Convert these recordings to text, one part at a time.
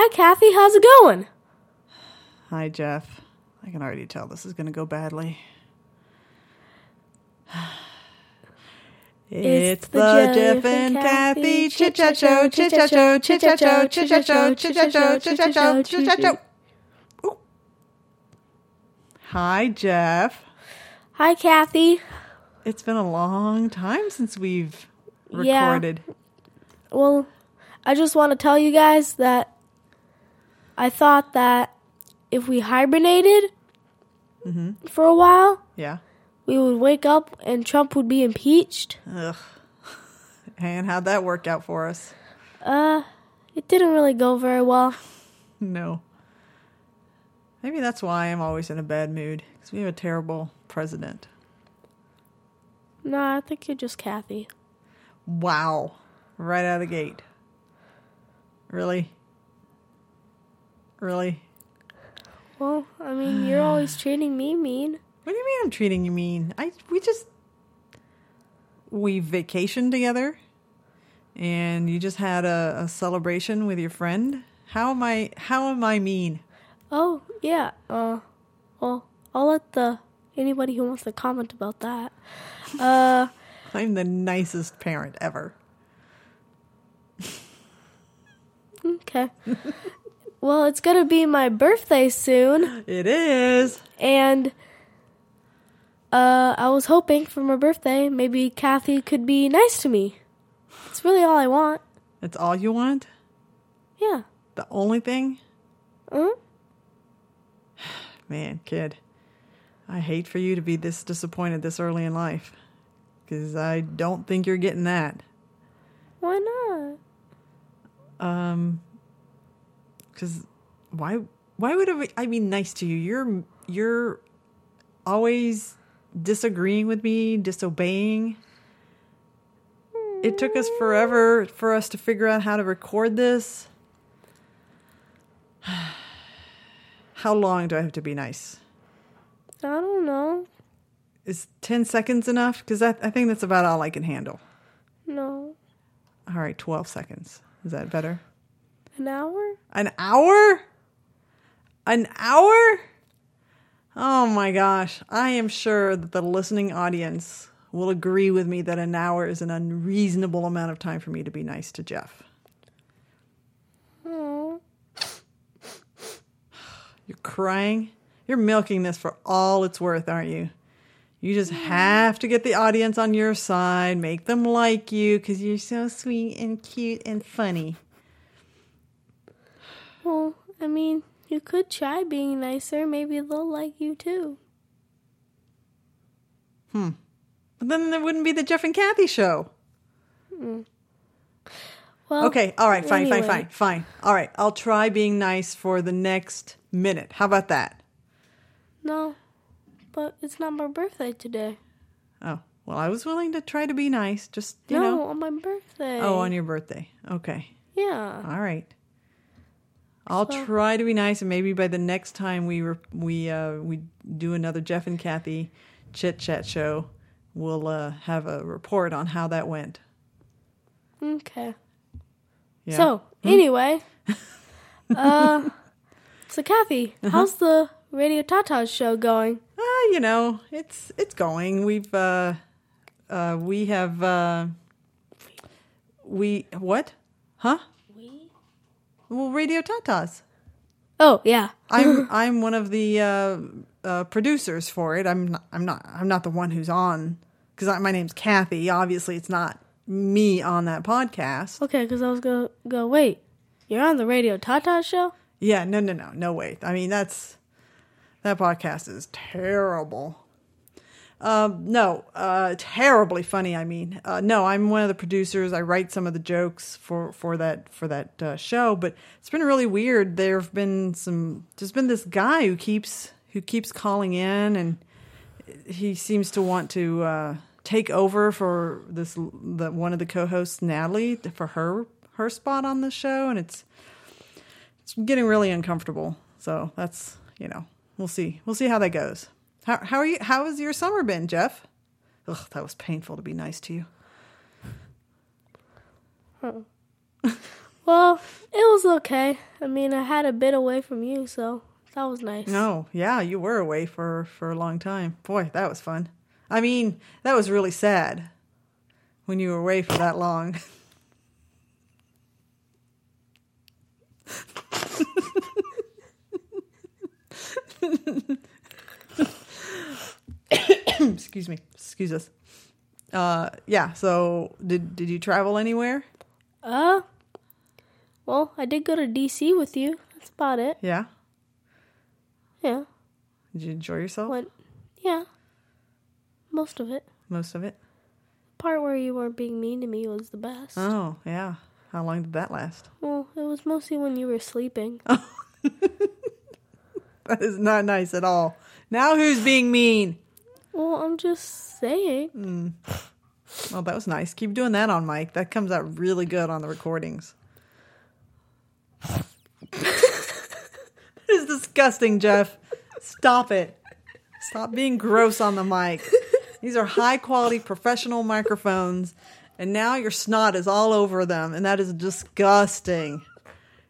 Hi, Kathy. How's it going? Hi, Jeff. I can already tell this is going to go badly. It's, the Jeff and Kathy chit chat show, chit chat show, chit chat show, chit chat show, chit chat show, chit chat show, chit chat show. Ooh. Hi, Jeff. Hi, Kathy. It's been a long time since we've Yeah. recorded. Well, I just want to tell you guys that I thought that if we hibernated for a while, Yeah. we would wake up and Trump would be impeached. Ugh. And how'd that work out for us? Uh, it didn't really go very well. No. Maybe that's why I'm always in a bad mood because we have a terrible president. No, I think you're just Kathy. Wow. Right out of the gate. Really? Really? Well, I mean, you're always treating me mean. What do you mean I'm treating you mean? I we just we vacationed together and you just had a, a celebration with your friend. How am I how am I mean? Oh, yeah. Uh, well, I'll let the anybody who wants to comment about that. Uh, I'm the nicest parent ever. okay. well, it's gonna be my birthday soon, It is. and uh, I was hoping for my birthday maybe Kathy could be nice to me. It's really all I want. That's all you want? Yeah. The only thing? Uh, Man, kid, I hate for you to be this disappointed this early in life because I don't think you're getting that. why not? Um, because why? Why would I be- I be nice to you? You're you're always disagreeing with me, disobeying. It took us forever for us to figure out how to record this. How long do I have to be nice? I don't know. Is 10 seconds enough? Because I, I think that's about all I can handle. No. All right, 12 seconds. Is that better? An hour? An hour? An hour? Oh my gosh. I am sure that the listening audience will agree with me that an hour is an unreasonable amount of time for me to be nice to Jeff. You're crying? You're milking this for all it's worth, aren't you? You just mm-hmm. have to get the audience on your side, make them like you because you're so sweet and cute and funny. Well, I mean, you could try being nicer. Maybe they'll like you too. Hmm. But then there wouldn't be the Jeff and Kathy show. Well, Okay, all right, fine, fine, fine, fine. All right, I'll try being nice for the next minute. How about that? No, but it's not my birthday today. Oh, well, I was willing to try to be nice, just, you no, know. on my birthday. Oh, on your birthday. Okay. yeah. All right. I'll So- try to be nice, and maybe by the next time we re- we uh, we do another Jeff and Kathy chit chat show, we'll uh, have a report on how that went. Okay. Yeah. So anyway, uh, so Kathy, Uh-huh. how's the Radio Tatas show going? Uh, you know, it's it's going. We've uh uh we have uh we what? Huh? We. Well, Radio Tatas. Oh yeah. I'm I'm one of the uh, uh, producers for it. I'm not, I'm not I'm not the one who's on because my name's Kathy. Obviously, it's not me on that podcast. Okay, because I was gonna go. Wait, you're on the Radio Tatas show? Yeah, no, no, no, no. Wait, I mean that's that podcast is terrible. Um, no, uh, terribly funny. I mean, uh, no, I'm one of the producers. I write some of the jokes for for that for that uh, show, but it's been really weird. There have been some. There's been this guy who keeps who keeps calling in, and he seems to want to uh, take over for this the one of the co-hosts, Natalie, for her her spot on the show, and it's it's getting really uncomfortable. So that's you know we'll see we'll see how that goes. How how are you? How has your summer been, Jeff? Ugh, that was painful to be nice to you. Well, it was okay. I mean, I had a bit away from you, so that was nice. No, yeah, you were away for for a long time. Boy, that was fun. I mean, that was really sad when you were away for that long. Excuse me. Excuse us. Uh, yeah. So, did did you travel anywhere? Uh, well, I did go to DC with you. That's about it. Yeah. Yeah. Did you enjoy yourself? Went, yeah. Most of it. Most of it. Part where you weren't being mean to me was the best. Oh, yeah. How long did that last? Well, it was mostly when you were sleeping. That is not nice at all. Now who's being mean? Well, I'm just saying. Oh, that was nice. Keep doing that on mic. That comes out really good on the recordings. is disgusting, Jeff. Stop it. Stop being gross on the mic. These are high quality professional microphones, and now your snot is all over them, and that is disgusting.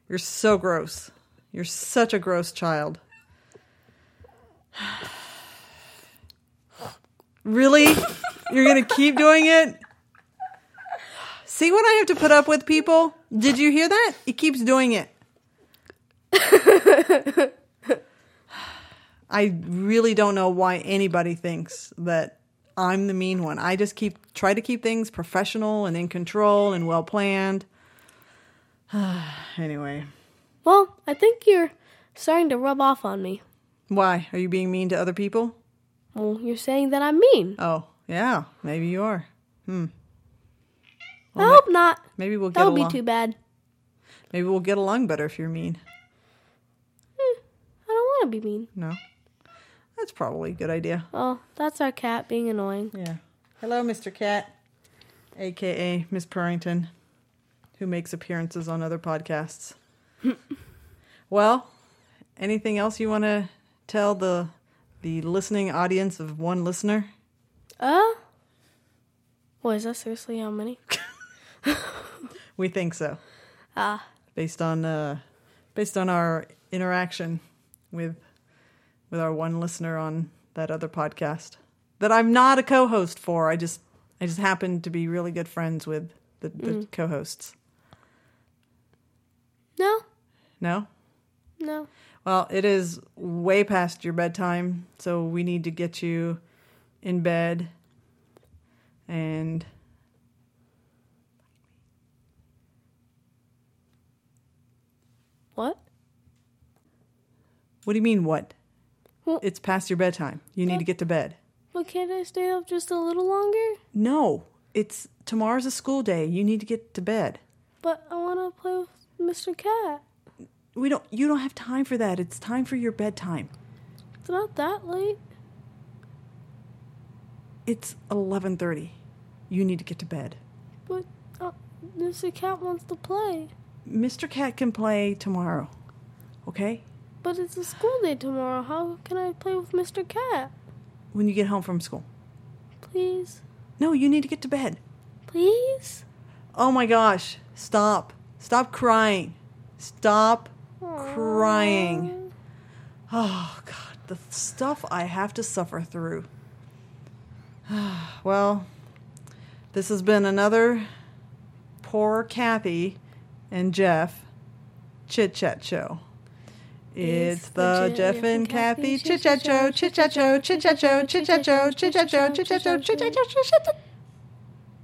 You're so gross. You're such a gross child. Really? You're going to keep doing it? See what I have to put up with, people? Did you hear that? He keeps doing it. I really don't know why anybody thinks that I'm the mean one. I just keep try to keep things professional and in control and well planned. anyway, Well, I think you're starting to rub off on me. why are you being mean to other people? Well, you're saying that I'm mean. Oh, yeah, maybe you are. Hmm. I hope not. Maybe we'll get That would be along. too bad. Maybe we'll get along better if you're mean. I don't want to be mean. No, that's probably a good idea. Oh, that's our cat being annoying. Yeah. Hello, Mr. Cat, aka Miss Purrington, who makes appearances on other podcasts. well, anything else you want to tell the the listening audience of one listener? Uh? What is that seriously how many? We think so, Ah, based on uh, based on our interaction with with our one listener on that other podcast that I'm not a co-host for. I just I just happen to be really good friends with the, the co-hosts. no, No. No. Well, it is way past your bedtime, so we need to get you in bed. And What? what do you mean, what? Well- It's past your bedtime. You need to get to bed. Well, can't I stay up just a little longer? No, it's tomorrow's a school day. You need to get to bed. But I want to play with Mr. Cat. We don't. You don't have time for that. It's time for your bedtime. It's not that late. It's eleven thirty. You need to get to bed. But uh, Mr. Cat wants to play. Mr. Cat can play tomorrow. Okay? But it's a school day tomorrow. How can I play with Mr. Cat? When you get home from school. Please? No, you need to get to bed. Please? Oh my gosh. Stop. Stop crying. Stop crying. Oh God, the stuff I have to suffer through. well, this has been another poor Kathy and Jeff chit chat show. It's the Jeff and Kathy chit chat show, chit chat show, chit chat show, chit chat show, chit chat show, chit chat show, chit chat show, chit chat show, chit chat show.